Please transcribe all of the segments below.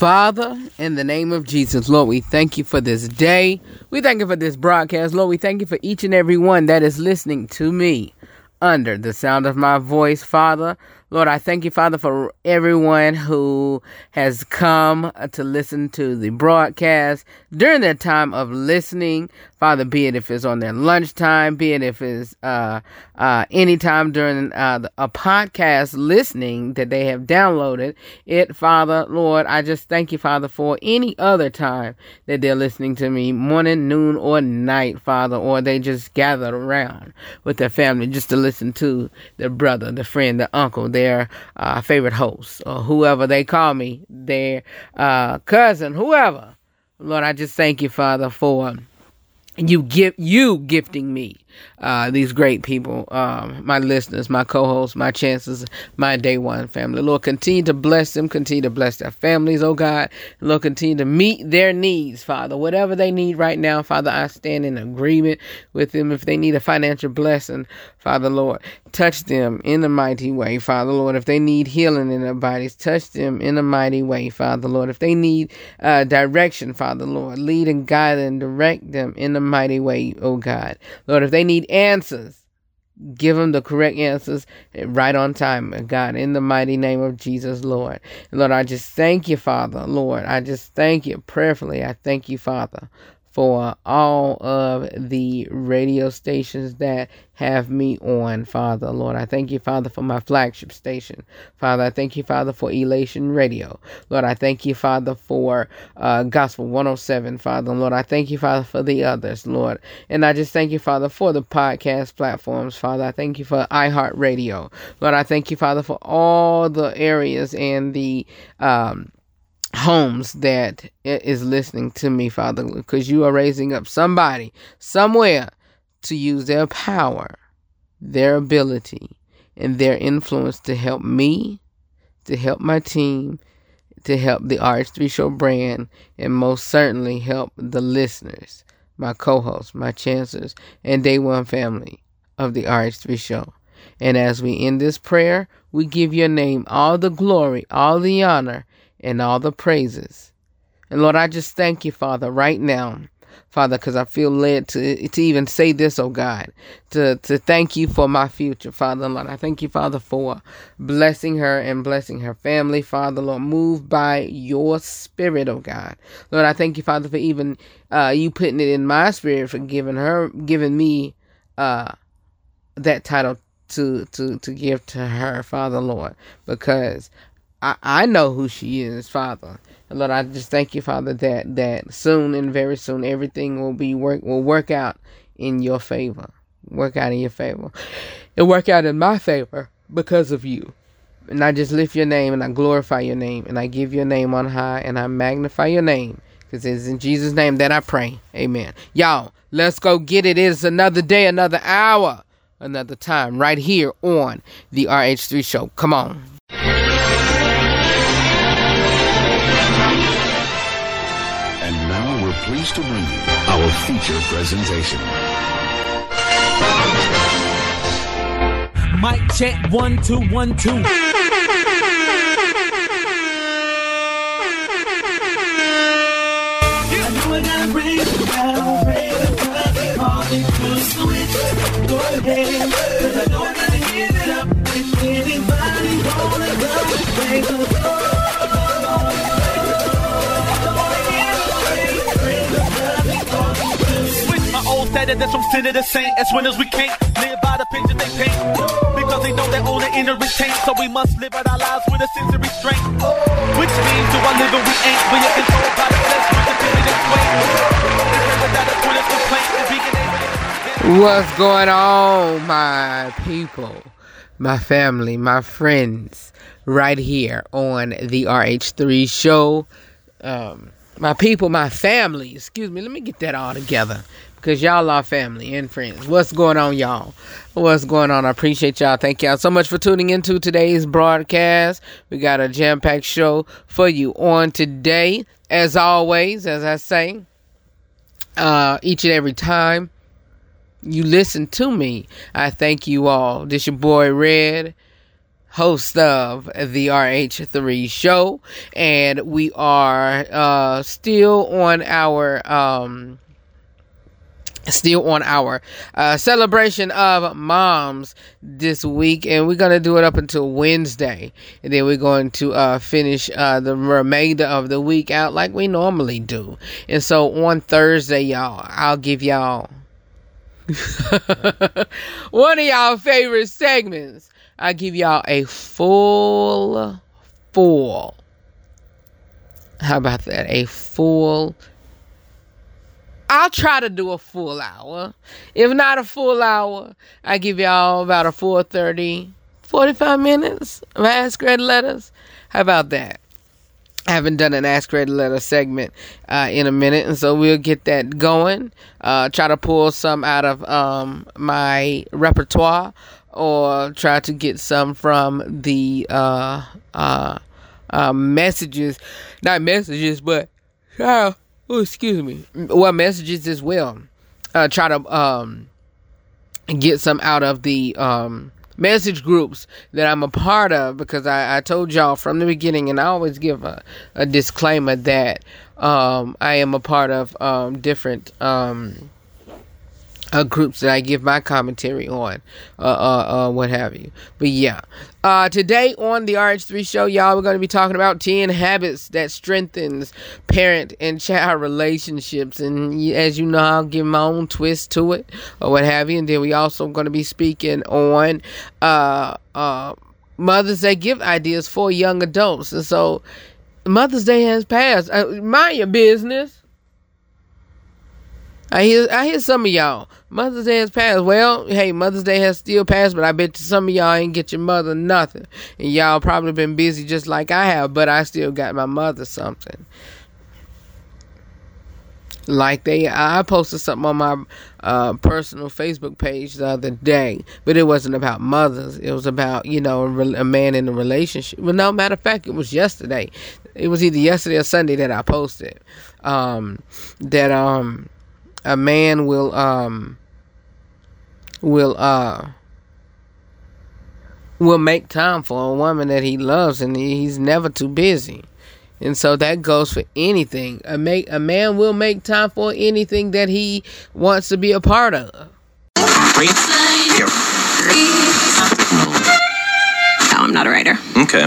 Father, in the name of Jesus, Lord, we thank you for this day. We thank you for this broadcast. Lord, we thank you for each and every one that is listening to me under the sound of my voice, Father. Lord, I thank you, Father, for everyone who has come to listen to the broadcast during their time of listening. Father, be it if it's on their lunchtime, be it if it's uh, uh, anytime during uh, a podcast listening that they have downloaded it, Father, Lord, I just thank you, Father, for any other time that they're listening to me, morning, noon, or night, Father, or they just gather around with their family just to listen to their brother, the friend, the uncle, their uh, favorite host, or whoever they call me, their uh, cousin, whoever. Lord, I just thank you, Father, for you give you gifting me uh, these great people, um, my listeners, my co-hosts, my chances, my day one family. Lord, continue to bless them, continue to bless their families, oh God. Lord, continue to meet their needs, Father. Whatever they need right now, Father, I stand in agreement with them. If they need a financial blessing, Father, Lord, touch them in a mighty way, Father, Lord. If they need healing in their bodies, touch them in a mighty way, Father, Lord. If they need uh, direction, Father, Lord, lead and guide and direct them in a mighty way, oh God. Lord, if they need answers, give them the correct answers right on time, uh, God, in the mighty name of Jesus, Lord. Lord, I just thank you, Father, Lord. I just thank you prayerfully. I thank you, Father, for all of the radio stations that have me on, Father. Lord, I thank you, Father, for my flagship station. Father, I thank you, Father, for Elation Radio. Lord, I thank you, Father, for uh, Gospel 107, Father. Lord, I thank you, Father, for the others, Lord. And I just thank you, Father, for the podcast platforms, Father. I thank you for iHeartRadio. Lord, I thank you, Father, for all the areas and the um, homes that is listening to me, Father, because you are raising up somebody somewhere to use their power, their ability, and their influence to help me, to help my team, to help the RH3 Show brand, and most certainly help the listeners, my co hosts, my chancers, and Day One family of the RH3 Show. And as we end this prayer, we give your name all the glory, all the honor, and all the praises. And Lord, I just thank you, Father, right now. Father, because I feel led to to even say this, oh God, to to thank you for my future, Father Lord. I thank you, Father, for blessing her and blessing her family, Father Lord. Move by your spirit, oh God, Lord. I thank you, Father, for even uh, you putting it in my spirit for giving her, giving me uh, that title to to to give to her, Father Lord, because I, I know who she is, Father. And Lord, I just thank you, Father, that that soon and very soon everything will be work will work out in your favor. Work out in your favor. And work out in my favor because of you. And I just lift your name and I glorify your name and I give your name on high and I magnify your name. Because it's in Jesus' name that I pray. Amen. Y'all, let's go get it. It is another day, another hour, another time right here on the RH3 show. Come on. Pleased to bring you our feature presentation. Mic check one two one two. Go ahead, cause I know I gotta give it up. If anybody wanna go, they go. Status that's from sin to the saint. As winners, we can't live by the picture they paint. Because they know their own inner is. So we must live out our lives with a sense of restraint. Which means do I live and we ain't. We are controlled by the flesh, we continue to swing. What's going on, my people, my family, my friends, right here on the RH3 show? Um, my people, my family, excuse me, let me get that all together because y'all are family and friends. What's going on, y'all? What's going on? I appreciate y'all. Thank y'all so much for tuning into today's broadcast. We got a jam packed show for you on today. As always, as I say, uh, each and every time you listen to me, I thank you all. This your boy Redd. host of the RH3 show, and we are uh, still on our um, still on our uh, celebration of moms this week. And we're going to do it up until wednesday. And then we're going to uh, finish uh, the remainder of the week out like we normally do. And so on thursday y'all i'll give y'all one of y'all favorite segments. I give y'all a full full. How about that? A full I'll try to do a full hour. If not a full hour, I give y'all about a 430, 45 minutes of Ask Redd Letters. How about that? I haven't done an Ask Redd Letter segment uh, in a minute, and so we'll get that going. Uh, try to pull some out of um, my repertoire, or try to get some from the uh, uh, uh messages, not messages, but uh, oh, excuse me, well, messages as well. Uh, try to um, get some out of the um, message groups that I'm a part of because I, I told y'all from the beginning, and I always give a, a disclaimer that um, I am a part of um, different um, uh, groups that I give my commentary on, uh, uh, uh, what have you. But yeah, uh, today on the RH3 show, y'all, we're going to be talking about 10 habits that strengthens parent and child relationships. And as you know, I'll give my own twist to it or what have you. And then we also going to be speaking on, uh, uh, Mother's Day gift ideas for young adults. And so Mother's Day has passed. Uh, mind your business. I hear I hear some of y'all. Mother's Day has passed. Well, hey, Mother's Day has still passed, but I bet some of y'all ain't get your mother nothing. And y'all probably been busy just like I have, but I still got my mother something. Like they, I posted something on my uh, personal Facebook page the other day, but it wasn't about mothers. It was about you know a, man in a relationship. Well, no matter of fact, it was yesterday. It was either yesterday or Sunday that I posted. Um, that um a man will um will uh will make time for a woman that he loves and he's never too busy. And so that goes for anything. A make a man will make time for anything that he wants to be a part of. No, I'm not a writer. Okay.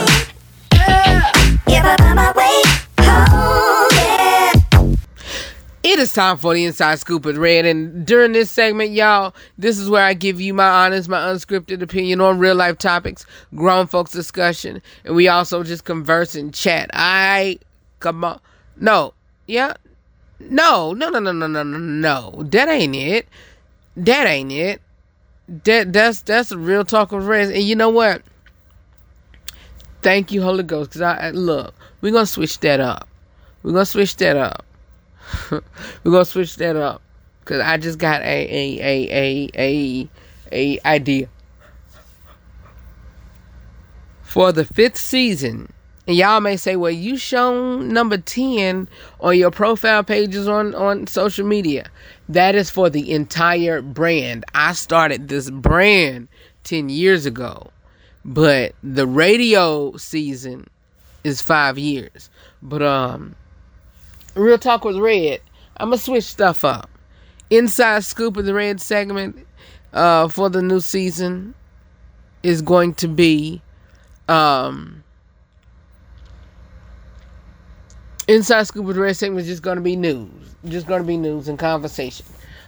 It is time for the Inside Scoop with Redd, and during this segment, y'all, this is where I give you my honest, my unscripted opinion on real life topics, grown folks discussion, and we also just converse and chat. I come on, no, yeah, no, no, no, no, no, no, no, no, that ain't it. That ain't it. That that's that's a real talk with Redd, and you know what? Thank you, Holy Ghost, because I, look, we're gonna switch that up. We're gonna switch that up. We're gonna switch that up because I just got a a a a a a idea for the fifth season. And y'all may say, "Well, you shown number ten on your profile pages on on social media." That is for the entire brand. I started this brand ten years ago, but the radio season is five years. But um, Real Talk with Redd. I'm gonna switch stuff up. Inside Scoop of the Redd segment uh, for the new season is going to be um, Inside Scoop of the Redd segment is just going to be news. Just going to be news and conversation.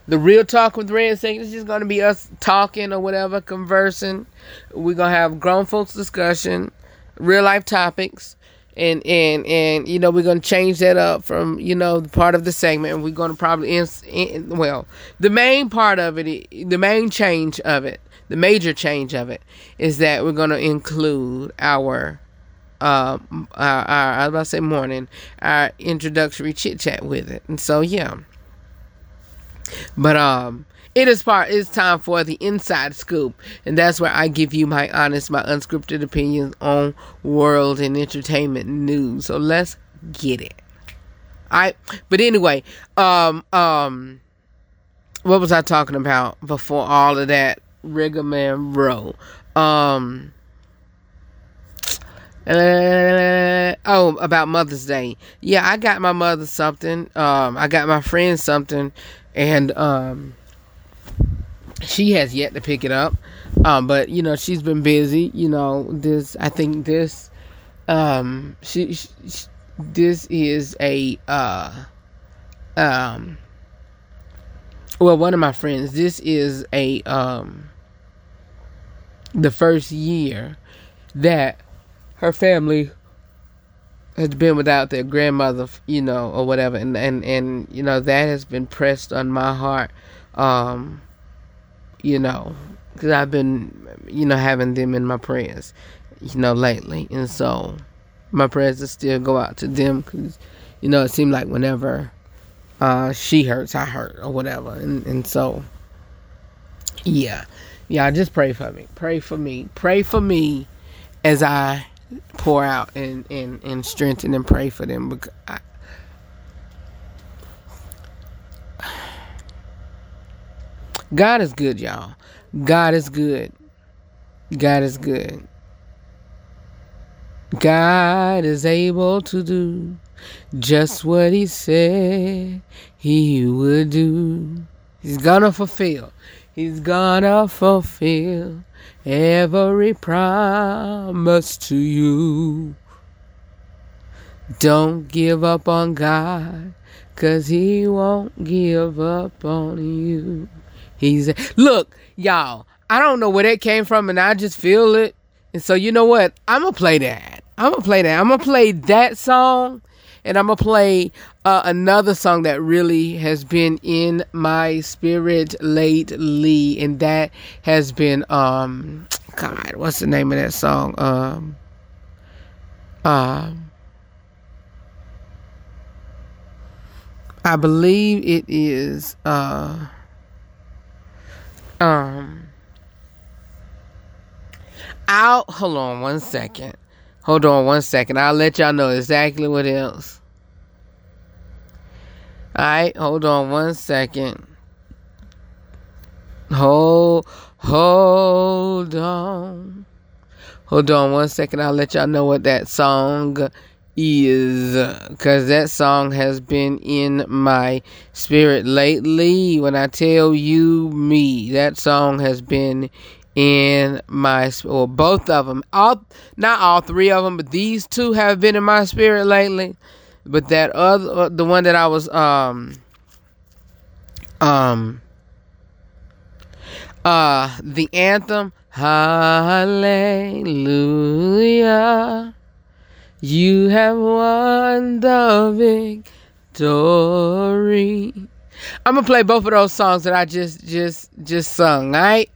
The Real Talk with Redd segment is just going to be us talking or whatever, conversing. We're going to have grown folks discussion, real life topics and and and you know we're gonna change that up from you know part of the segment and we're gonna probably in, in, well the main part of it the main change of it the major change of it is that we're gonna include our uh, our, our, I was about to say morning, our introductory chit chat with it. And so, yeah. But, um, it is part, it's time for the inside scoop. And that's where I give you my honest, my unscripted opinions on world and entertainment news. So let's get it. I, but anyway, um, um, what was I talking about before all of that rigmarole? Um, uh, oh, about Mother's Day. Yeah, I got my mother something. Um, I got my friend something, and um, she has yet to pick it up. Um, but you know, she's been busy. You know, this. I think this. Um, she, she this is a uh, um. Well, one of my friends. This is a um. The first year that her family has been without their grandmother, you know, or whatever, and and and you know that has been pressed on my heart, um, you know, because I've been, you know, having them in my prayers, you know, lately, and so my prayers still go out to them because, you know, it seemed like whenever uh, she hurts, I hurt, or whatever, and and so, yeah, yeah, just pray for me, pray for me, pray for me, as I pour out and, and, and strengthen and pray for them because I, God is good, y'all. God is good. God is good. God is able to do just what He said He would do. He's gonna fulfill. He's gonna fulfill every promise to you. Don't give up on God, cause He won't give up on you. He's look, y'all. I don't know where that came from, and I just feel it. And so you know what? I'm gonna play that. I'm gonna play that. I'm gonna play that song, and I'm gonna play uh, another song that really has been in my spirit lately, and that has been um, God, what's the name of that song? Um, um, I believe it is uh, um. I'll hold on one second. Hold on one second. I'll let y'all know exactly what else. Alright, hold on one second. Hold hold on. Hold on one second. I'll let y'all know what that song is because that song has been in my spirit lately. When I tell you me, that song has been in my or both of them all not all three of them but these two have been in my spirit lately. But that other uh, the one that i was um um uh the anthem hallelujah you have won the victory. I'm gonna play both of those songs that i just just just sung right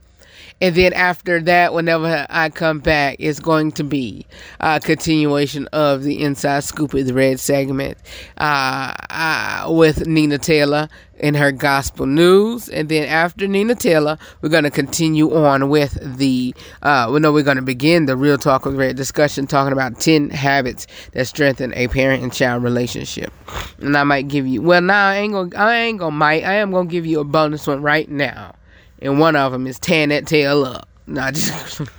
and then after that, whenever I come back, it's going to be a continuation of the Inside Scoop with Redd segment uh, uh, with Nina Taylor in her gospel news. And then after Nina Taylor, we're going to continue on with the, uh, no, we're going to begin the Real Talk with Redd discussion talking about 10 habits that strengthen a parent and child relationship. And I might give you, well, now I ain't going to, I ain't going to, might, I am going to give you a bonus one right now and one of them is tearing that tail up. Nah, just.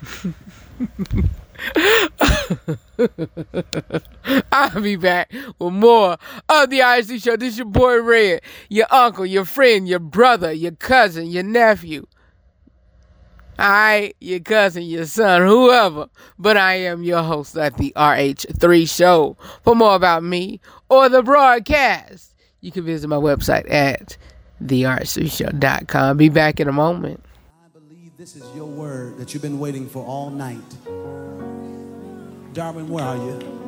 I'll be back with more of the IC show. This your boy Redd, your uncle, your friend, your brother, your cousin, your nephew. Alright, your cousin, your son, whoever. But I am your host at the RH3 show. For more about me or the broadcast, you can visit my website at theartshow.com. Be back in a moment. I believe this is your word that you've been waiting for all night. Darwin, where are you?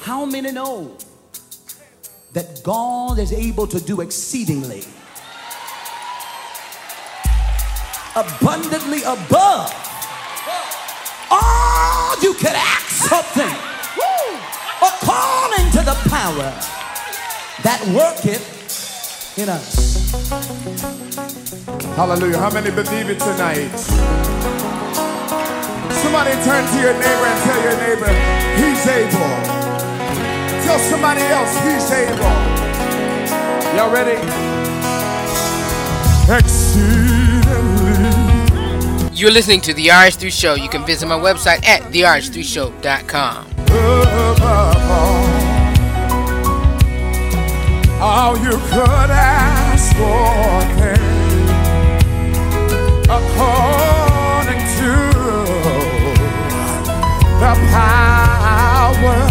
How many know that God is able to do exceedingly, abundantly above all you could ask something according to the power that worketh in us. Hallelujah. How many believe it tonight? Somebody turn to your neighbor and tell your neighbor, he's able. Tell somebody else, he's able. Y'all ready? Exceedingly. You're listening to The RH3 Show. You can visit my website at therh3show.com. all you could ask for came according to the power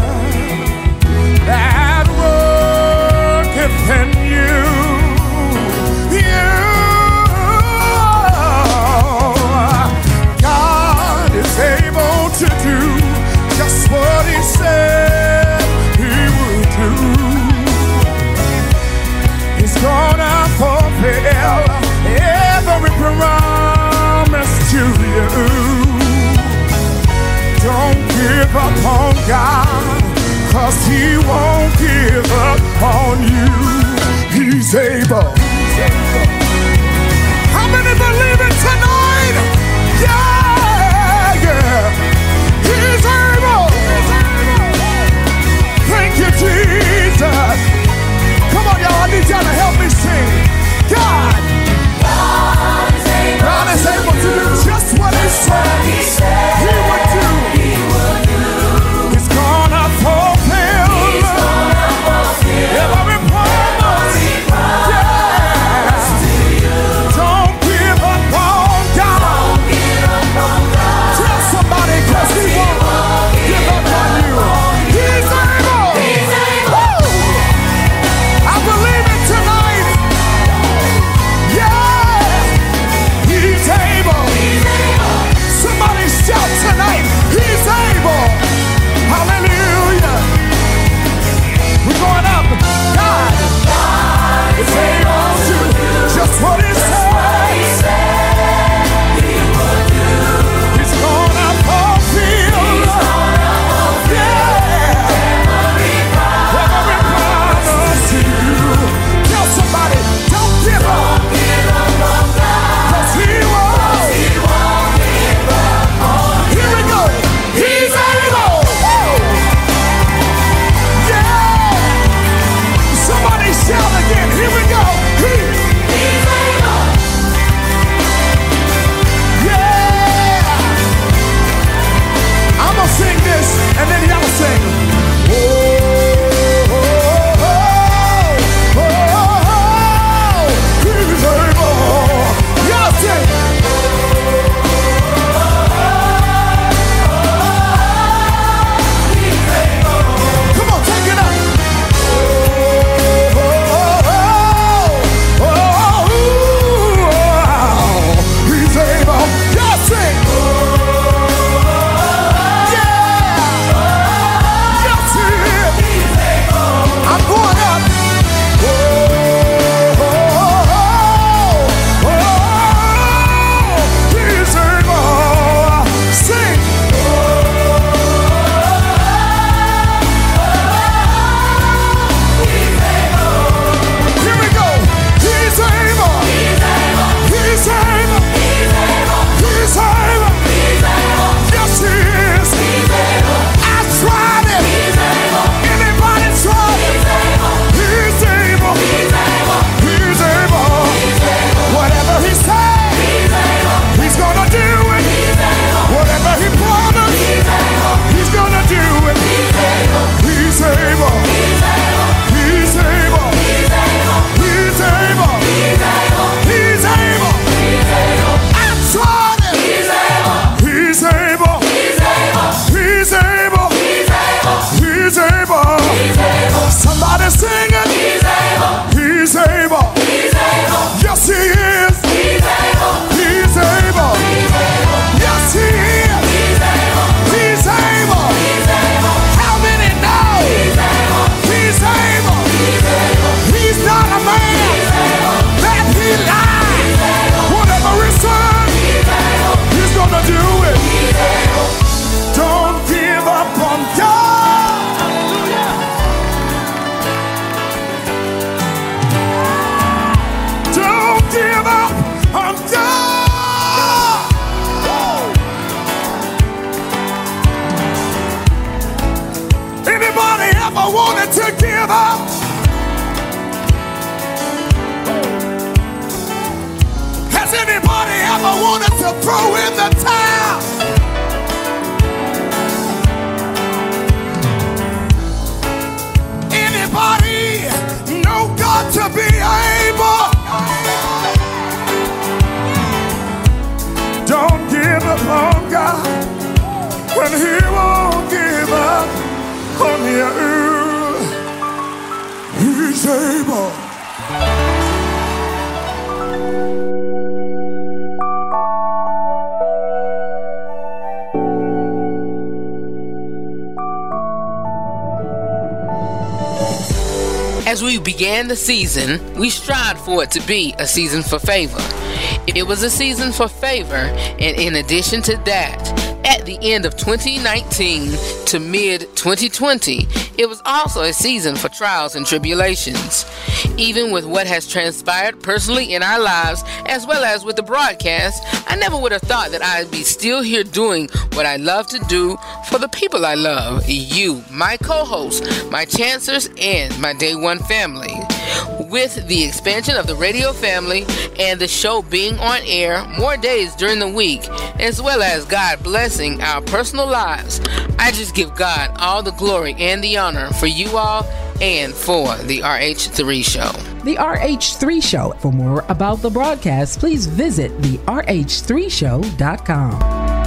give up on God, cause He won't give up on you. He's able. How give up. Has anybody ever wanted to throw in the towel? Anybody know God to be able? Don't give up on God when He won't give up on you. He's able. As we began the season, we strived for it to be a season for favor. It was a season for favor, and in addition to that, at the end of 2019 to mid 2020, it was also a season for trials and tribulations. Even with what has transpired personally in our lives, as well as with the broadcast, I never would have thought that I'd be still here doing what I love to do for the people I love you, my co hosts, my chancers, and my day one family. With the expansion of the radio family and the show being on air more days during the week, as well as God blessing our personal lives, I just give God all the glory and the honor for you all and for the RH3 show. The RH3 Show. For more about the broadcast, please visit the RH3Show.com.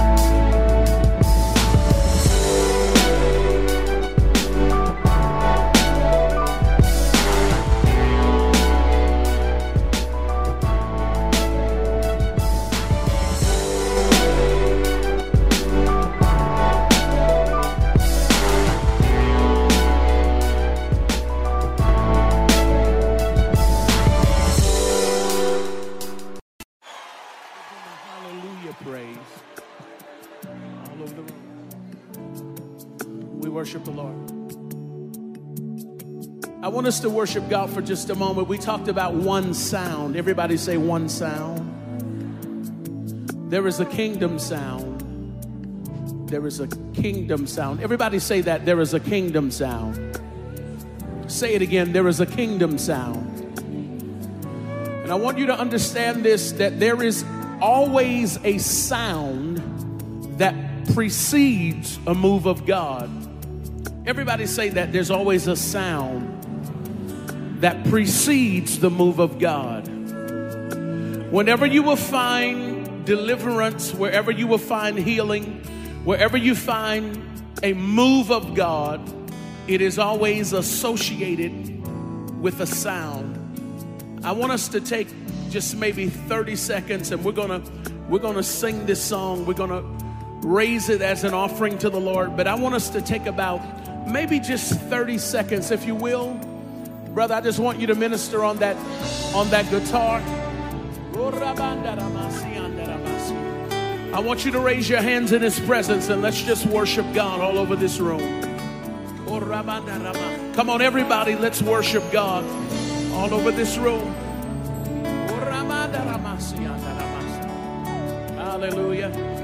us to worship God for just a moment. We talked about one sound. Everybody say one sound. There is a kingdom sound. There is a kingdom sound. Everybody say that. There is a kingdom sound. Say it again. There is a kingdom sound. And I want you to understand this that there is always a sound that precedes a move of God. Everybody say that there's always a sound that precedes the move of God. Whenever you will find deliverance, wherever you will find healing, wherever you find a move of God, it is always associated with a sound. I want us to take just maybe 30 seconds and we're going to we're going to sing this song. We're going to raise it as an offering to the Lord, but I want us to take about maybe just 30 seconds if you will. Brother, I just want you to minister on that on that guitar. I want you to raise your hands in his presence and let's just worship God all over this room. Come on, everybody, let's worship God all over this room. Hallelujah.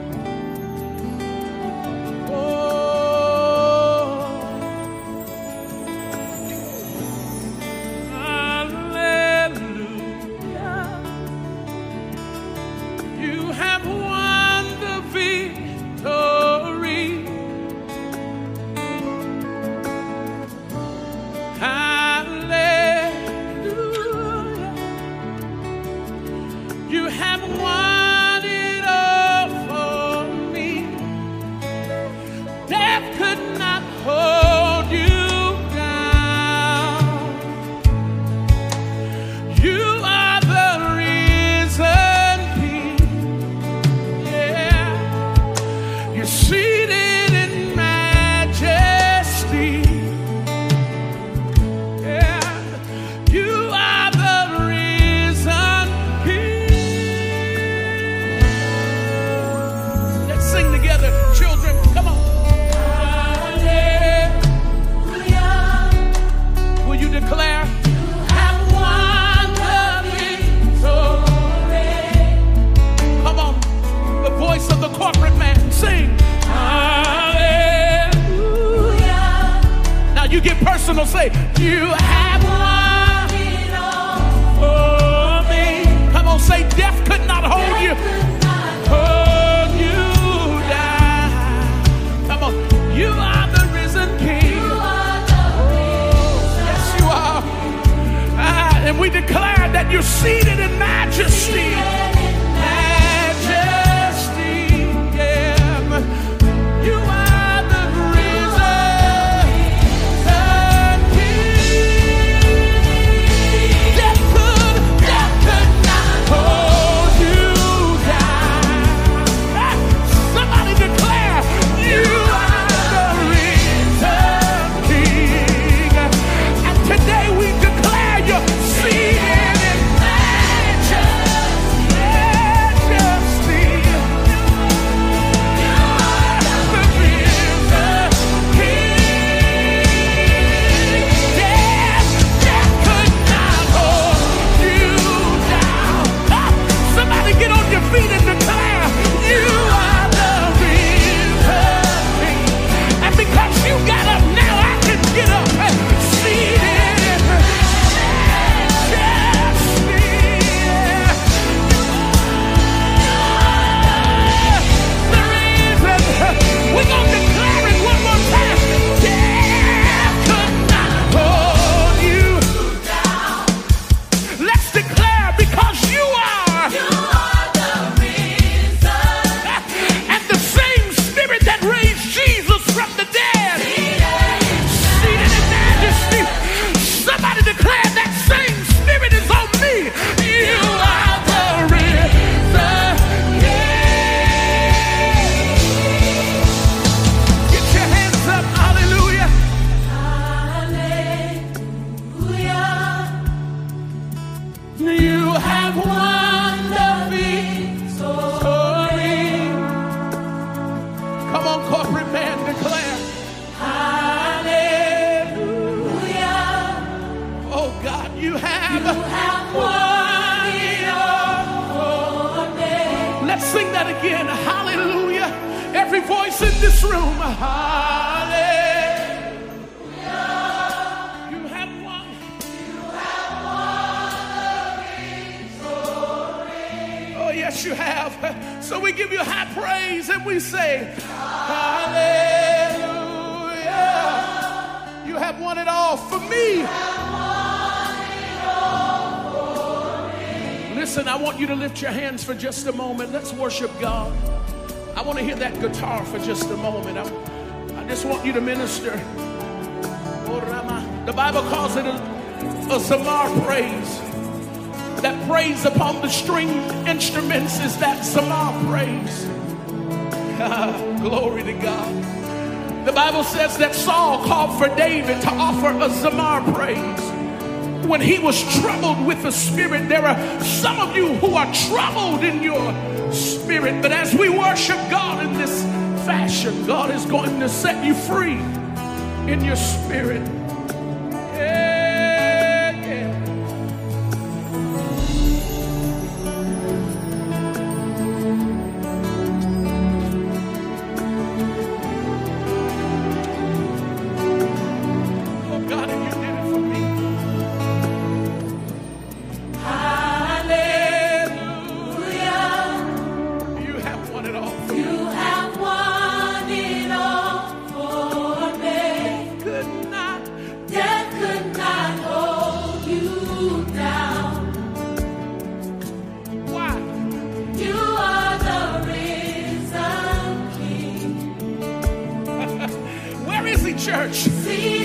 Voice in this room. Hallelujah. You have won. You have won the victory. Oh, yes, you have. So we give you high praise and we say, Hallelujah. You have won it all for me. Listen, I want you to lift your hands for just a moment. Let's worship God. I want to hear that guitar for just a moment. I, I just want you to minister. Oh, The Bible calls it a, a zamar praise that praise upon the string instruments is that zamar praise. Glory to God. The Bible says that Saul called for David to offer a Zamar praise. When he was troubled with the Spirit, there are some of you who are troubled in your spirit, but as we worship God in this fashion, God is going to set you free in your spirit. Church?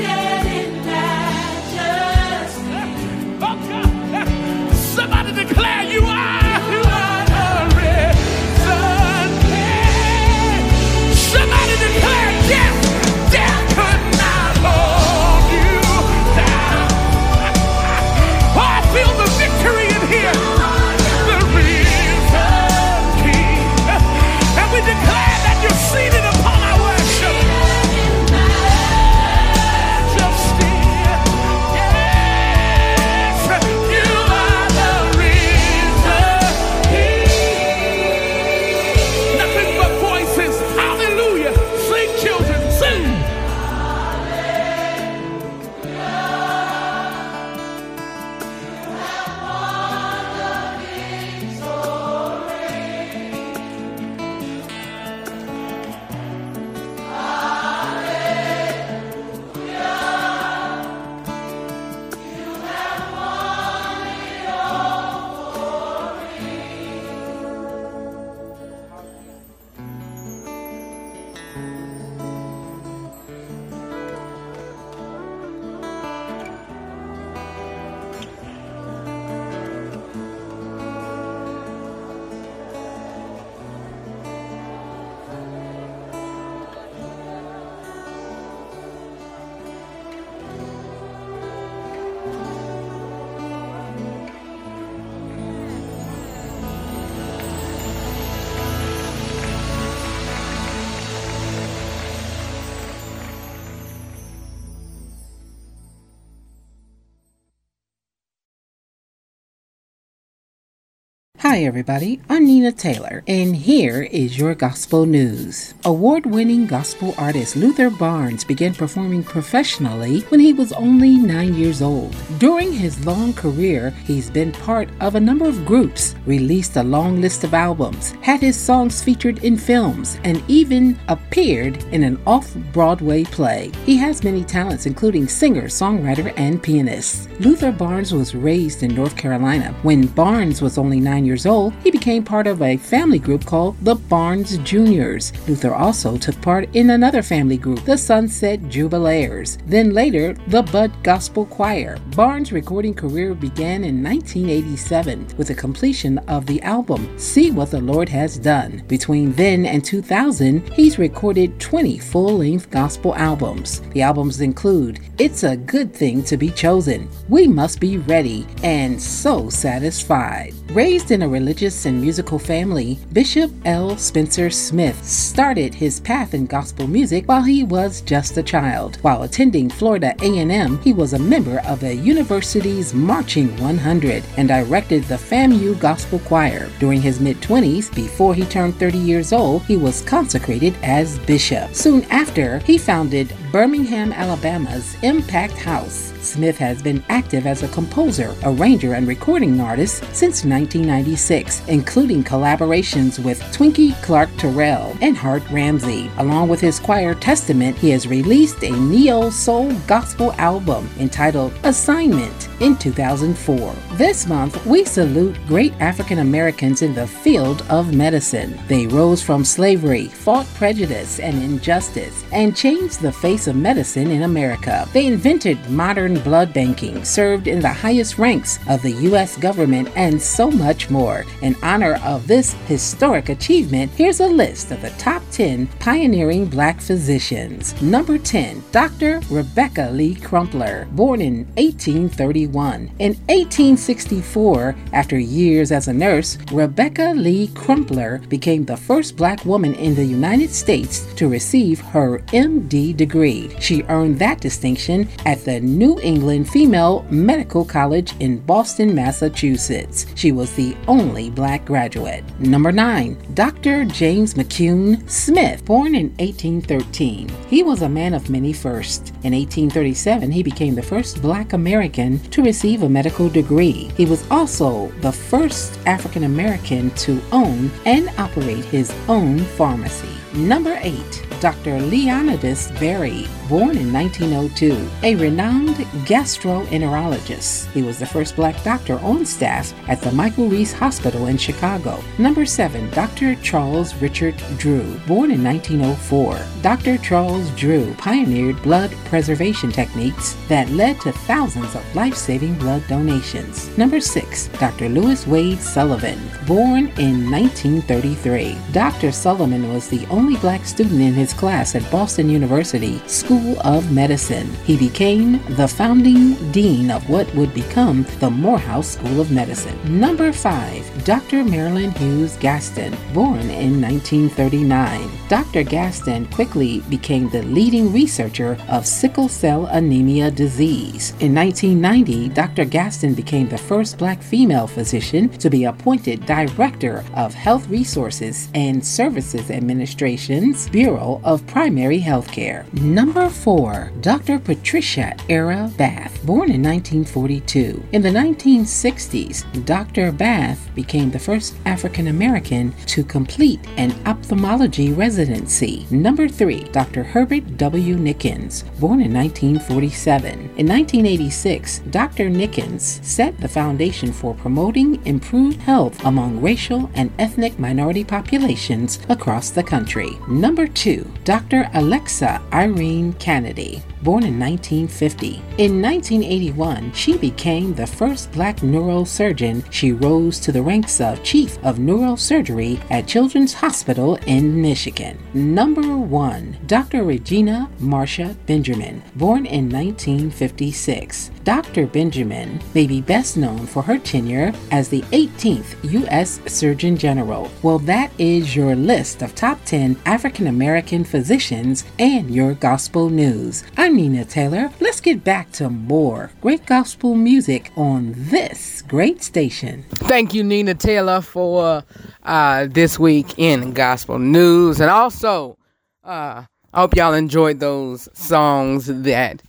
Hi, everybody. I'm Nina Taylor, and here is your gospel news. Award winning gospel artist Luther Barnes began performing professionally when he was only nine years old. During his long career, he's been part of a number of groups, released a long list of albums, had his songs featured in films, and even appeared in an off Broadway play. He has many talents, including singer, songwriter, and pianist. Luther Barnes was raised in North Carolina. When Barnes was only nine years old, he became part of a family group called the Barnes Juniors. Luther also took part in another family group, the Sunset Jubilaires. Then later, the Budd Gospel Choir. Barnes' recording career began in 1987 with the completion of the album See What the Lord Has Done. Between then and 2000, he's recorded 20 full length gospel albums. The albums include It's a Good Thing to Be Chosen, We Must Be Ready, and So Satisfied. Raised in a religious and musical family, Bishop L. Spencer Smith started his path in gospel music while he was just a child. While attending Florida A&M, he was a member of the university's Marching 100 and directed the FAMU Gospel Choir. During his mid-20s, before he turned 30 years old, he was consecrated as bishop. Soon after, he founded Birmingham, Alabama's Impact House. Smith has been active as a composer, arranger, and recording artist since 1996, including collaborations with Twinkie Clark Terrell and Hart Ramsey. Along with his choir Testament, he has released a neo soul gospel album entitled Assignment in 2004. This month, we salute great African Americans in the field of medicine. They rose from slavery, fought prejudice and injustice, and changed the face of medicine in America. They invented modern blood banking, served in the highest ranks of the U.S. government, and so much more. In honor of this historic achievement, here's a list of the top 10 pioneering black physicians. Number 10, Dr. Rebecca Lee Crumpler, born in 1831. In 1864, after years as a nurse, Rebecca Lee Crumpler became the first black woman in the United States to receive her MD degree. She earned that distinction at the New England Female Medical College in Boston, Massachusetts. She was the only black graduate. Number 9. Dr. James McCune Smith, born in 1813. He was a man of many firsts. In 1837, he became the first black American to receive a medical degree. He was also the first African American to own and operate his own pharmacy. Number 8. Dr. Leonidas Berry, born in 1902, a renowned gastroenterologist. He was the first black doctor on staff at the Michael Reese Hospital in Chicago. Number 7. Dr. Charles Richard Drew, born in 1904. Dr. Charles Drew pioneered blood preservation techniques that led to thousands of life saving blood donations. Number 6. Dr. Lewis Wade Sullivan, born in 1933. Dr. Sullivan was the only black student in his class at Boston University School of Medicine. He became the founding dean of what would become the Morehouse School of Medicine. Number 5. Dr. Marilyn Hughes Gaston, born in 1939. Dr. Gaston quickly became the leading researcher of sickle cell anemia disease. In 1990, Dr. Gaston became the first black female physician to be appointed Director of Health Resources and Services Administration's Bureau of Primary Health Care. Number 4. Dr. Patricia Era Bath, born in 1942. In the 1960s, Dr. Bath became the first African American to complete an ophthalmology residency. Number 3. Dr. Herbert W. Nickens, born in 1947. In 1986, Dr. Nickens set the foundation for promoting improved health among racial and ethnic minority populations across the country. Number 2. Dr. Alexa Irene Canady, born in 1950. In 1981, she became the first black neurosurgeon. She rose to the ranks of Chief of Neurosurgery at Children's Hospital in Michigan. Number 1. Dr. Regina Marcia Benjamin, born in 1956. Dr. Benjamin may be best known for her tenure as the 18th U.S. Surgeon General. Well, that is your list of top 10 African American physicians and your gospel news. I'm Nina Taylor. Let's get back to more great gospel music on this great station. Thank you, Nina Taylor, for uh, this week in gospel news. And also, uh, I hope y'all enjoyed those songs that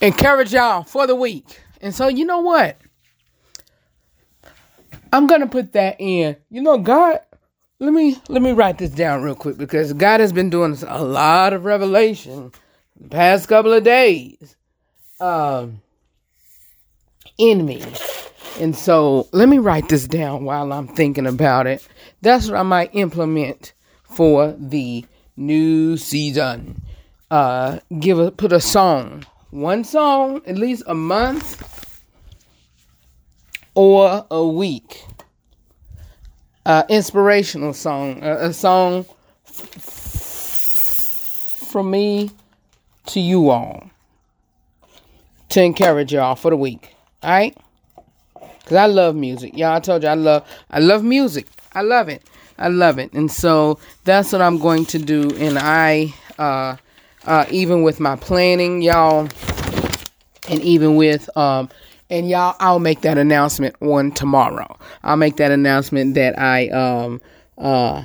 encourage y'all for the week. And so, you know what? I'm gonna put that in. You know, God. Let me let me write this down real quick because God has been doing a lot of revelation the past couple of days. Um, in me. And so let me write this down while I'm thinking about it. That's what I might implement for the new season. Uh, give a put a song, one song, at least a month or a week. Uh, inspirational song, uh, a song from me to you all to encourage y'all for the week. All right? Cause I love music. Y'all, I told you I love I love music. I love it. I love it. And so that's what I'm going to do. And I uh uh even with my planning, y'all, and even with um and y'all I'll make that announcement on tomorrow. I'll make that announcement that I um uh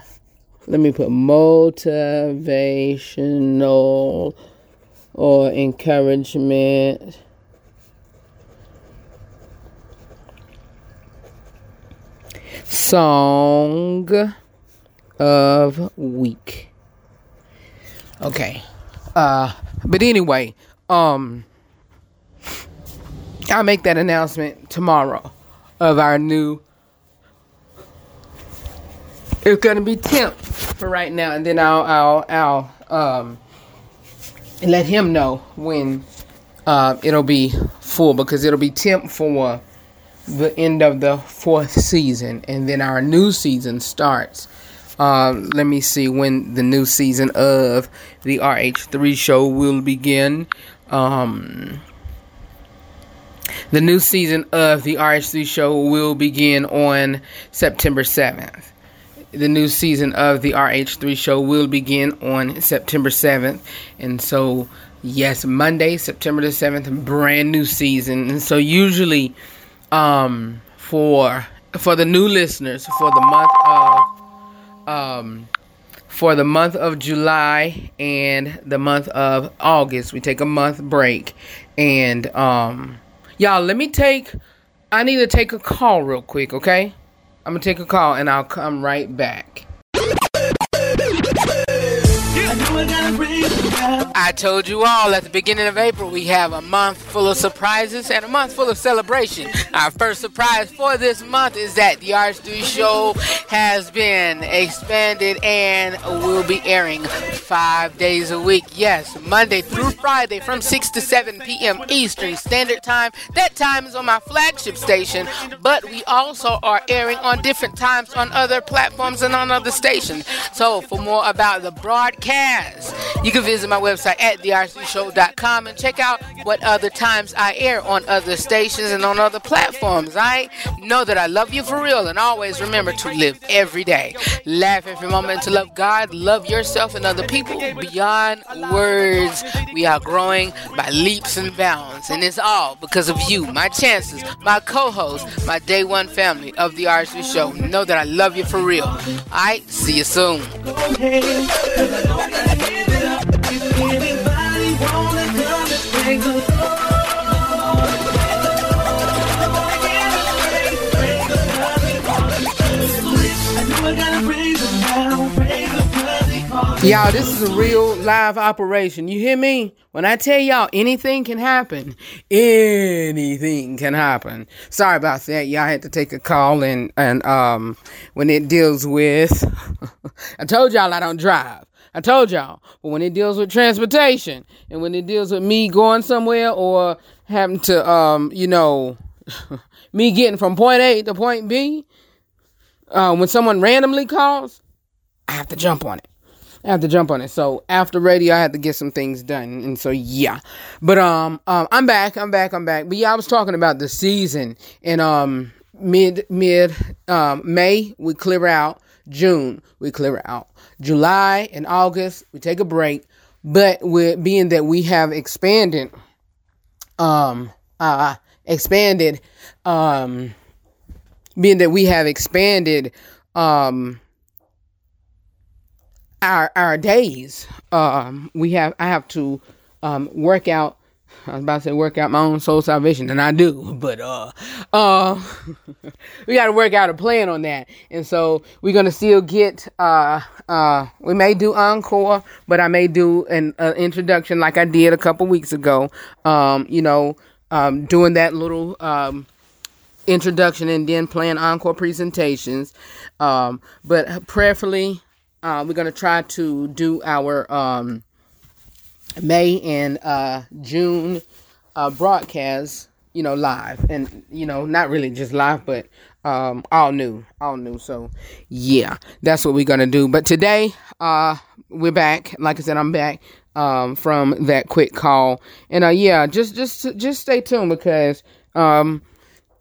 let me put motivational or encouragement song of week. Okay. Uh but anyway, um I'll make that announcement tomorrow of our new it's gonna be temp for right now and then I'll I'll I'll um let him know when uh it'll be full because it'll be temp for the end of the fourth season, and then our new season starts. Um, let me see when the new season of the RH3 show will begin. Um, the new season of the RH3 show will begin on September 7th. The new season of the RH3 show will begin on September 7th. And so, yes, Monday, September the 7th, brand new season. And so, usually, um for for the new listeners for the month of um for the month of July and the month of August we take a month break and um y'all let me take I need to take a call real quick okay I'm gonna take a call and I'll come right back I told you all at the beginning of April we have a month full of surprises and a month full of celebration. Our first surprise for this month is that the RH3 show has been expanded and will be airing five days a week. Yes, Monday through Friday from 6 to 7 p.m. Eastern Standard Time. That time is on my flagship station, but we also are airing on different times on other platforms and on other stations. So for more about the broadcast, you can visit my website at therh3show.com and check out what other times I air on other stations and on other platforms. I know that I love you for real and always remember to live every day. Laugh every moment to love God, love yourself and other people beyond words. We are growing by leaps and bounds, and it's all because of you, my chances, my co host, my day one family of the RH3 show. Know that I love you for real. I see you soon. Y'all, this is a real live operation. You hear me? When I tell y'all anything can happen, anything can happen. Sorry about that. Y'all had to take a call and and um when it deals with I told y'all I don't drive. I told y'all. But when it deals with transportation and when it deals with me going somewhere or having to um, you know, me getting from point A to point B, uh, when someone randomly calls, I have to jump on it. I have to jump on it. So after radio, I had to get some things done, and so yeah. But um, um, I'm back. I'm back. I'm back. But yeah, I was talking about the season and um mid mid um May we clear out. June we clear out. July and August we take a break. but with being that we have expanded, um, uh, expanded, um, being that we have expanded, um, our our days, um, we have I have to um work out. I was about to say work out my own soul salvation, and I do, but uh, uh, we got to work out a plan on that, and so we're gonna still get uh, uh, we may do encore, but I may do an uh, introduction like I did a couple weeks ago. Um, you know, um, doing that little um introduction and then playing encore presentations. Um, but prayerfully, uh, we're gonna try to do our um May and uh, June uh, broadcasts, you know, live and you know, not really just live, but um, all new, all new. So yeah, that's what we're gonna do. But today, uh, we're back. Like I said, I'm back um, from that quick call, and uh, yeah, just just just stay tuned because um,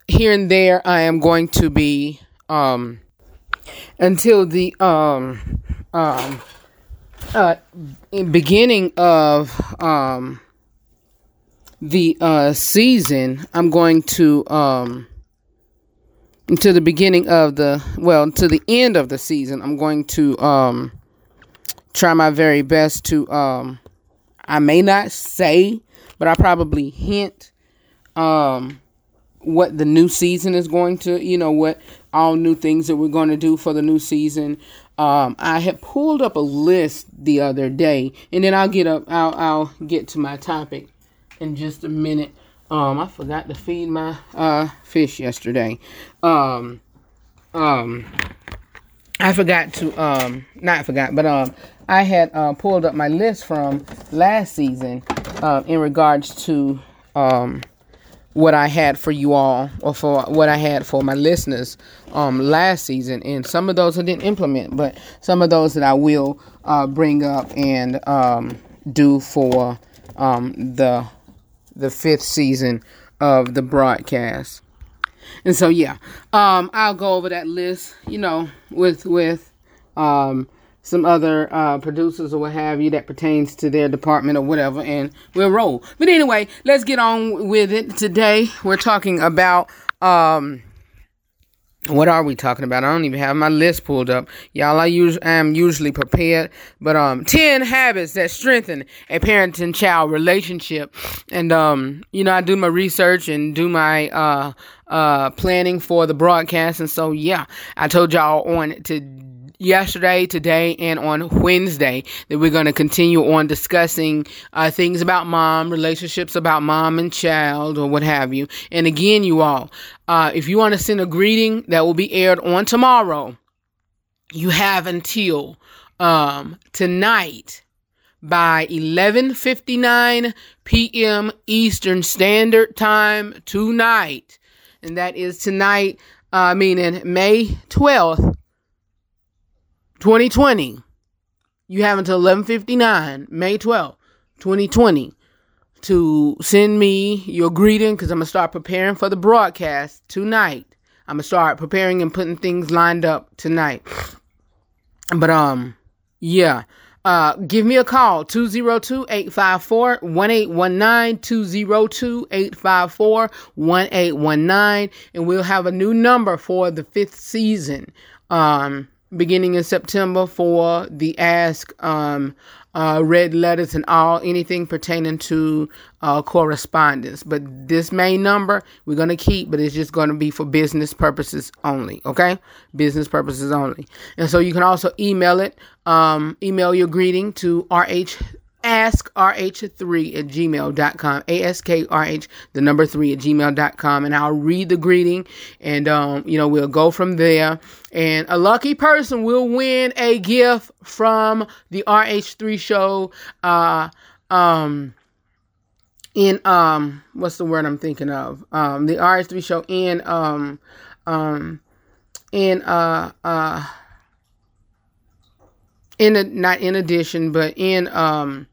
here and there I am going to be um, until the um um uh in beginning of um the uh season i'm going to um until the beginning of the well to the end of the season i'm going to um try my very best to um i may not say but i probably hint um what the new season is going to you know what all new things that we're going to do for the new season um, I had pulled up a list the other day, and then I'll get up. I'll I'll get to my topic in just a minute. Um, I forgot to feed my uh fish yesterday. Um, um, I forgot to um not forgot, but um I had uh, pulled up my list from last season uh, in regards to um what I had for you all or for what I had for my listeners um last season. And some of those I didn't implement but some of those that I will uh, bring up and um, do for um, the the fifth season of the broadcast. And so yeah um I'll go over that list you know with with um some other uh, producers or what have you that pertains to their department or whatever, and we'll roll. But anyway, let's get on with it. Today, we're talking about um, what are we talking about? I don't even have my list pulled up. Y'all, I usually am usually prepared, but um, ten habits that strengthen a parent and child relationship, and um, you know, I do my research and do my uh uh planning for the broadcast, and so yeah, I told y'all on to yesterday, today, and on Wednesday that we're going to continue on discussing uh, things about mom, relationships about mom and child, or what have you. And again, you all, uh, if you want to send a greeting that will be aired on tomorrow, you have until um, tonight by 11:59 p.m. Eastern Standard Time tonight, and that is tonight. Uh, meaning May 12th, 2020. You have until 11:59, May 12th, 2020 to send me your greeting cuz I'm to start preparing for the broadcast tonight. I'm to start preparing and putting things lined up tonight. But um yeah, uh, give me a call 202-854-1819 202-854-1819 and we'll have a new number for the fifth season um beginning in September for the ask um, uh, Redd letters and all anything pertaining to uh, correspondence. But this main number we're gonna keep, but it's just gonna be for business purposes only. Okay, business purposes only. And so you can also email it. Um, email your greeting to rh askrh3 at gmail.com askrh the number 3 at gmail.com and i'll read the greeting and um, you know we'll go from there. And a lucky person will win a gift from the rh3 show uh um in um what's the word i'm thinking of? Um the rh3 show in um um in uh uh in a, not in addition but in um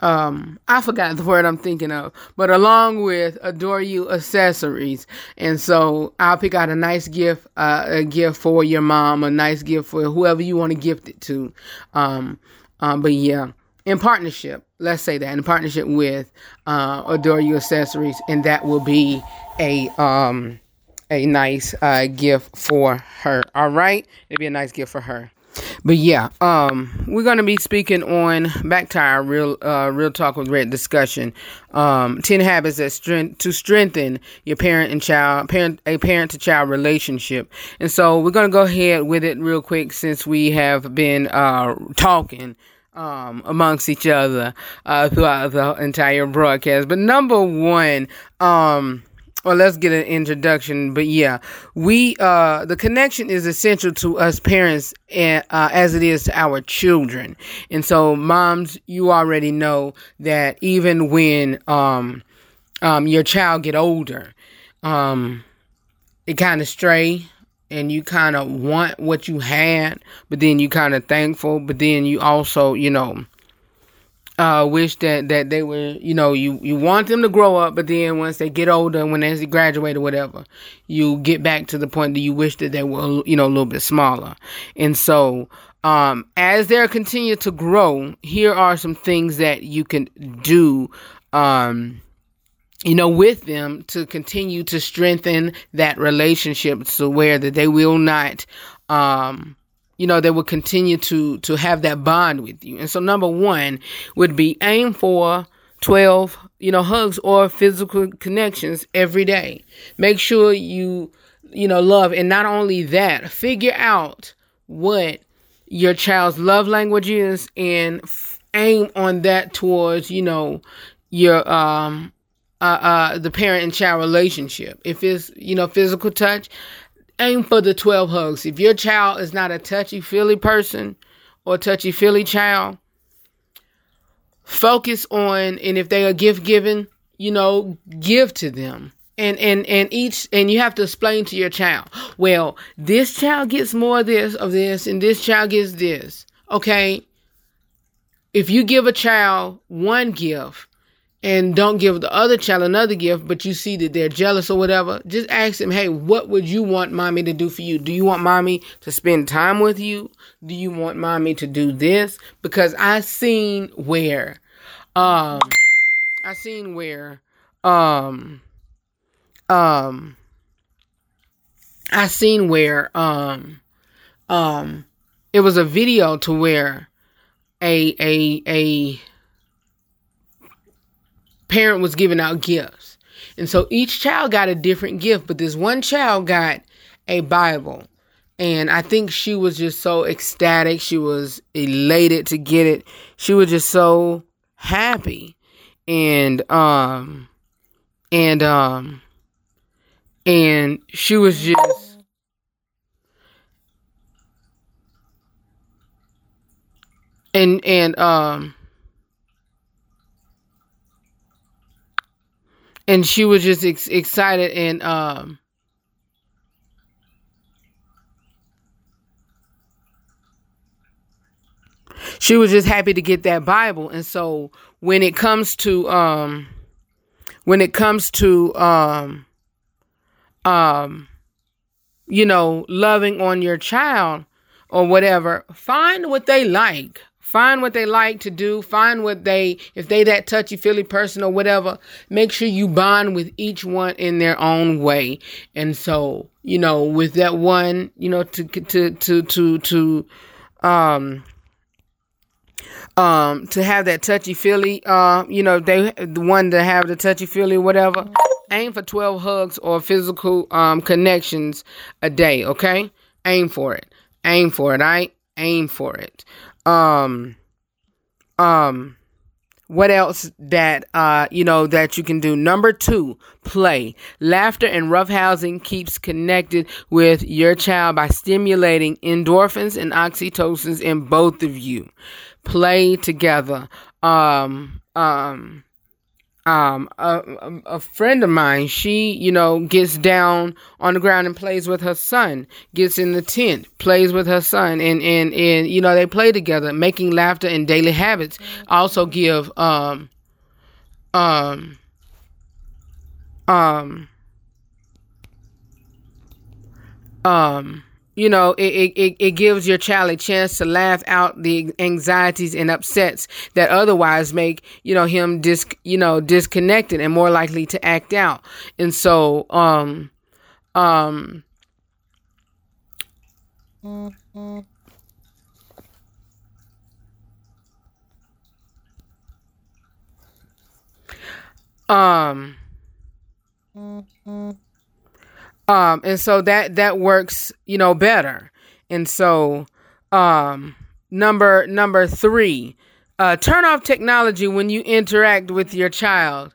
um I forgot the word I'm thinking of, but along with adore you accessories. And so I'll pick out a nice gift, uh, a gift for your mom, a nice gift for whoever you want to gift it to. Um, um but yeah. in partnership, let's say that in partnership with uh, Adore You Accessories, and that will be a um a nice uh, gift for her. All right, it'll be a nice gift for her. But yeah, um, we're gonna be speaking on back to our real, uh, real talk with Redd discussion. Um, ten habits that strength to strengthen your parent and child, parent, a parent to child relationship. And so we're gonna go ahead with it real quick since we have been uh talking um, amongst each other uh, throughout the entire broadcast. But number one, um, well, let's get an introduction. But yeah, we uh, the connection is essential to us parents, and, uh, as it is to our children. And so, moms, you already know that even when um, um, your child get older, um, it kind of stray and you kind of want what you had, but then you kind of thankful, but then you also, you know, uh, wish that, that they were, you know, you, you want them to grow up, but then once they get older, when they graduate or whatever, you get back to the point that you wish that they were, you know, a little bit smaller. And so, um, as they continue to grow, here are some things that you can do, um, you know, with them to continue to strengthen that relationship to where that they will not, um, you know, they will continue to to have that bond with you. And so, number one would be aim for 12, you know, hugs or physical connections every day. Make sure you, you know, love. And not only that, figure out what your child's love language is and f- aim on that towards, you know, your, um, uh, uh, the parent and child relationship. If it's, you know, physical touch, aim for the 12 hugs. If your child is not a touchy feely person or touchy feely child, focus on, and if they are gift given, you know, give to them. And, and, and each, and you have to explain to your child, well, this child gets more of this, of this, and this child gets this. Okay. If you give a child one gift, and don't give the other child another gift, but you see that they're jealous or whatever, just ask them, hey, what would you want mommy to do for you? Do you want mommy to spend time with you? Do you want mommy to do this? Because I seen where, um, I seen where, um, um, I seen where, um, um, it was a video to where a, a, a, parent was giving out gifts. And so each child got a different gift, but this one child got a Bible. And I think she was just so ecstatic. She was elated to get it. She was just so happy. And um and um and she was just and and um and she was just ex- excited and um she was just happy to get that bible. And so when it comes to um when it comes to um um you know loving on your child or whatever find what they like Find what they like to do. Find what they, if they that touchy feely person or whatever, make sure you bond with each one in their own way. And so, you know, with that one, you know, to, to, to, to, to, um, um, to have that touchy feely, uh, you know, they, the one to have the touchy feely, whatever, aim for 12 hugs or physical, um, connections a day. Okay. Aim for it. Aim for it. I aim for it um um what else that uh you know that you can do? Number two play. Laughter and roughhousing keeps connected with your child by stimulating endorphins and oxytocins in both of you. Play together. Um um um a, a friend of mine she you know gets down on the ground and plays with her son gets in the tent plays with her son and and and you know they play together making laughter and daily habits. Also give um um um um you know, it, it, it gives your child a chance to laugh out the anxieties and upsets that otherwise make, you know, him dis, you know, disconnected and more likely to act out. And so, um, um, um, um, and so that that works, you know, better. And so, um, number number three, uh, turn off technology when you interact with your child.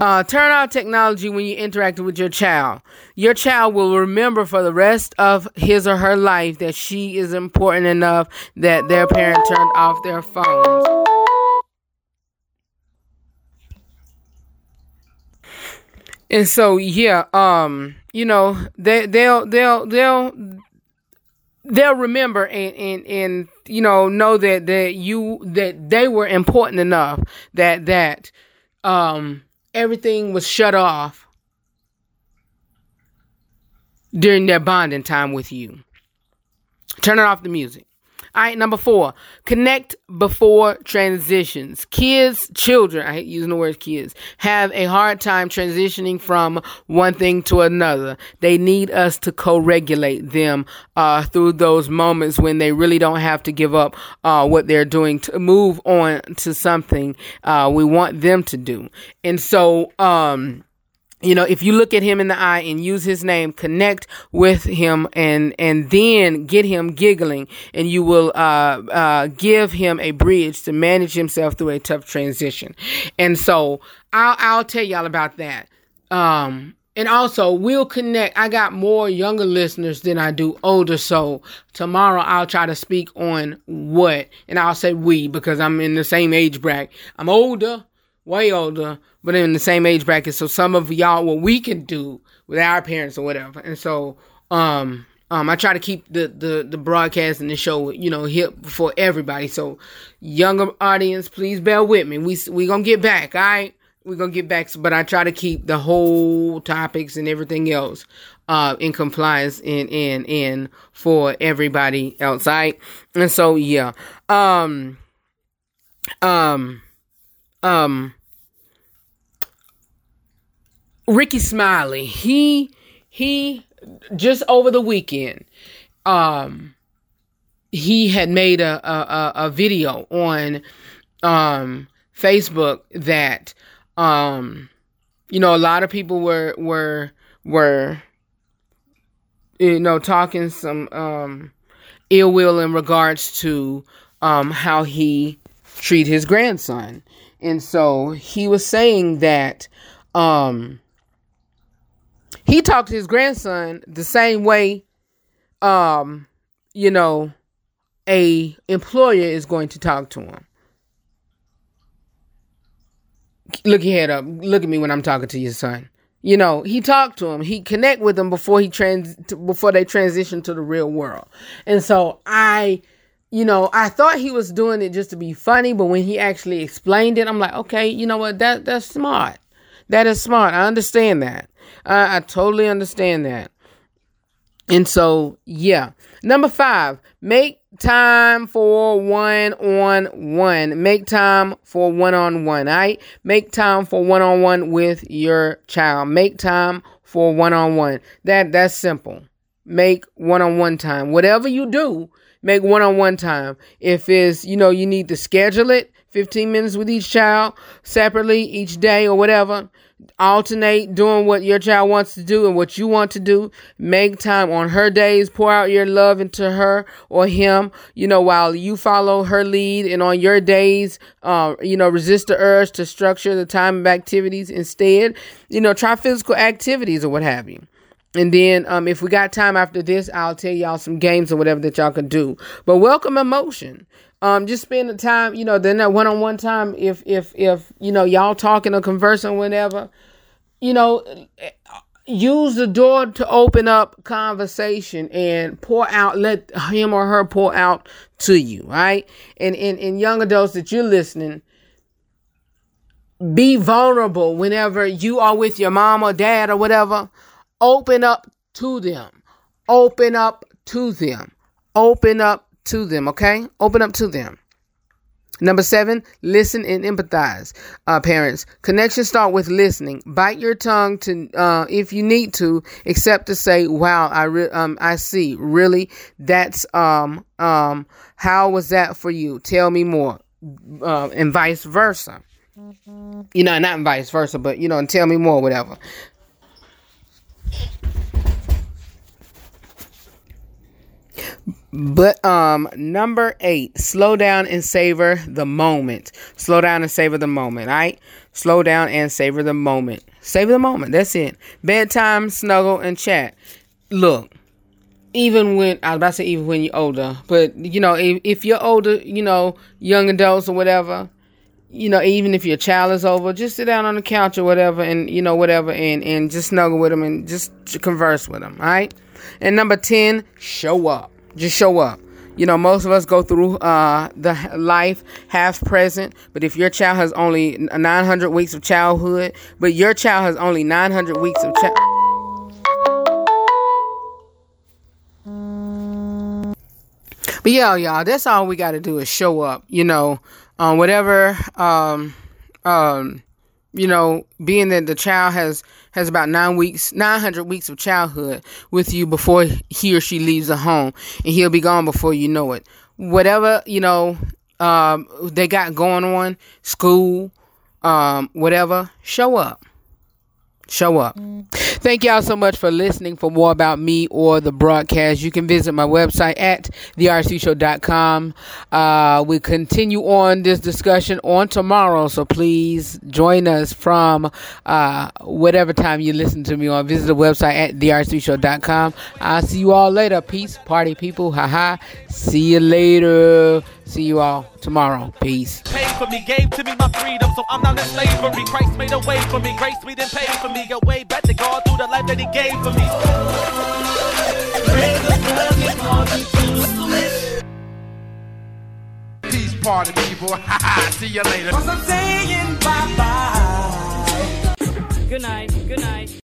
Uh, turn off technology when you interact with your child. Your child will remember for the rest of his or her life that she is important enough that their parent turned off their phones. And so, yeah, um, you know, they they'll they'll they'll they'll remember and and and you know know that that you that they were important enough that that um everything was shut off during their bonding time with you. Turn off the music. All right, number four, connect before transitions. Kids, children, I hate using the word kids, have a hard time transitioning from one thing to another. They need us to co-regulate them uh, through those moments when they really don't have to give up uh, what they're doing to move on to something uh, we want them to do. And so, um, you know if you look at him in the eye and use his name connect with him and and then get him giggling and you will uh uh give him a bridge to manage himself through a tough transition. And so i'll i'll tell y'all about that. Um and also we'll connect. I got more younger listeners than i do older. So tomorrow i'll try to speak on what and i'll say we because i'm in the same age bracket. I'm older way older, but in the same age bracket. So some of y'all, what we can do with our parents or whatever. And so, um, um, I try to keep the, the, the broadcast and the show, you know, hip for everybody. So younger audience, please bear with me. We, we gonna get back. All right. We're gonna get back, but I try to keep the whole topics and everything else, uh, in compliance and, and, and for everybody right. And so, yeah. Um, um, um, Rickey Smiley, he he just over the weekend, um, he had made a a, a video on um Facebook that um you know a lot of people were were were you know talking some um ill will in regards to um how he treat his grandson. And so he was saying that um he talked to his grandson the same way um you know a employer is going to talk to him. Look your head up. Look at me when i'm talking to your son. You know he talked to him. He connect with them before he trans before they transition to the real world. And so i you know i thought he was doing it just to be funny but when he actually explained it i'm like okay you know what? That that's smart. That is smart. I understand that I, I totally understand that. And so, yeah. Number five, make time for one on one. Make time for one on one. Right. Make time for one on one with your child. Make time for one on one. That that's simple. Make one on one time. Whatever you do, make one on one time. If it's, you know, you need to schedule it, 15 minutes with each child separately each day or whatever alternate doing what your child wants to do and what you want to do. Make time on her days, pour out your love into her or him, you know, while you follow her lead and on your days, uh, you know, resist the urge to structure the time of activities instead, you know, try physical activities or what have you. And then, um, if we got time after this, I'll tell y'all some games or whatever that y'all can do. But welcome emotion. Um, just spend the time, you know, then that one on one time. If if if you know y'all talking or conversing, whatever, you know, use the door to open up conversation and pour out. Let him or her pour out to you, right? And in in young adults that you're listening, be vulnerable whenever you are with your mom or dad or whatever. Open up to them. Open up to them. Open up to them, okay? Open up to them. Number seven, listen and empathize. Uh, parents, connection start with listening. Bite your tongue to, uh, if you need to, except to say, "Wow, I re- um, I see. Really, that's um, um, how was that for you? Tell me more." Uh, and vice versa. You know, not vice versa, but you know, and tell me more, whatever. But um number 8, slow down and savor the moment. Slow down and savor the moment, right? Slow down and savor the moment. Savor the moment. That's it. Bedtime, snuggle and chat. Look, even when I was about to say even when you're older, but you know, if, if you're older, you know, young adults or whatever, you know, even if your child is over, just sit down on the couch or whatever, and you know, whatever, and and just snuggle with them and just converse with them. All right. And number ten, show up. Just show up. You know, most of us go through uh, the life half present, but if your child has only 900 weeks of childhood, but your child has only 900 weeks of child. But yeah, y'all, that's all we got to do is show up. You know, um, whatever. Um, um, you know, being that the child has has about nine weeks, nine hundred weeks of childhood with you before he or she leaves the home, and he'll be gone before you know it. Whatever you know, um, they got going on, school, um, whatever. Show up. Show up. Thank y'all so much for listening. For more about me or the broadcast, you can visit my website at therh3show.com. Uh, we continue on this discussion on tomorrow, so please join us from uh, whatever time you listen to me on. Visit the website at therh3show.com. I'll see you all later. Peace, party people. Haha. See you later. See you all tomorrow. Peace. paid for me, gave to me my freedom, so I'm not in slavery. Christ made a way for me, grace me then paid for me. Got way back to God through the life that He gave for me. Peace party people. See you later. Good night. Good night.